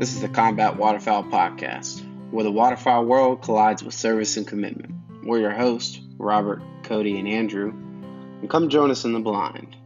This is the Combat Waterfowl Podcast, where the waterfowl world collides with service and commitment. We're your hosts, Robert, Cody, and Andrew, and come join us in the blind.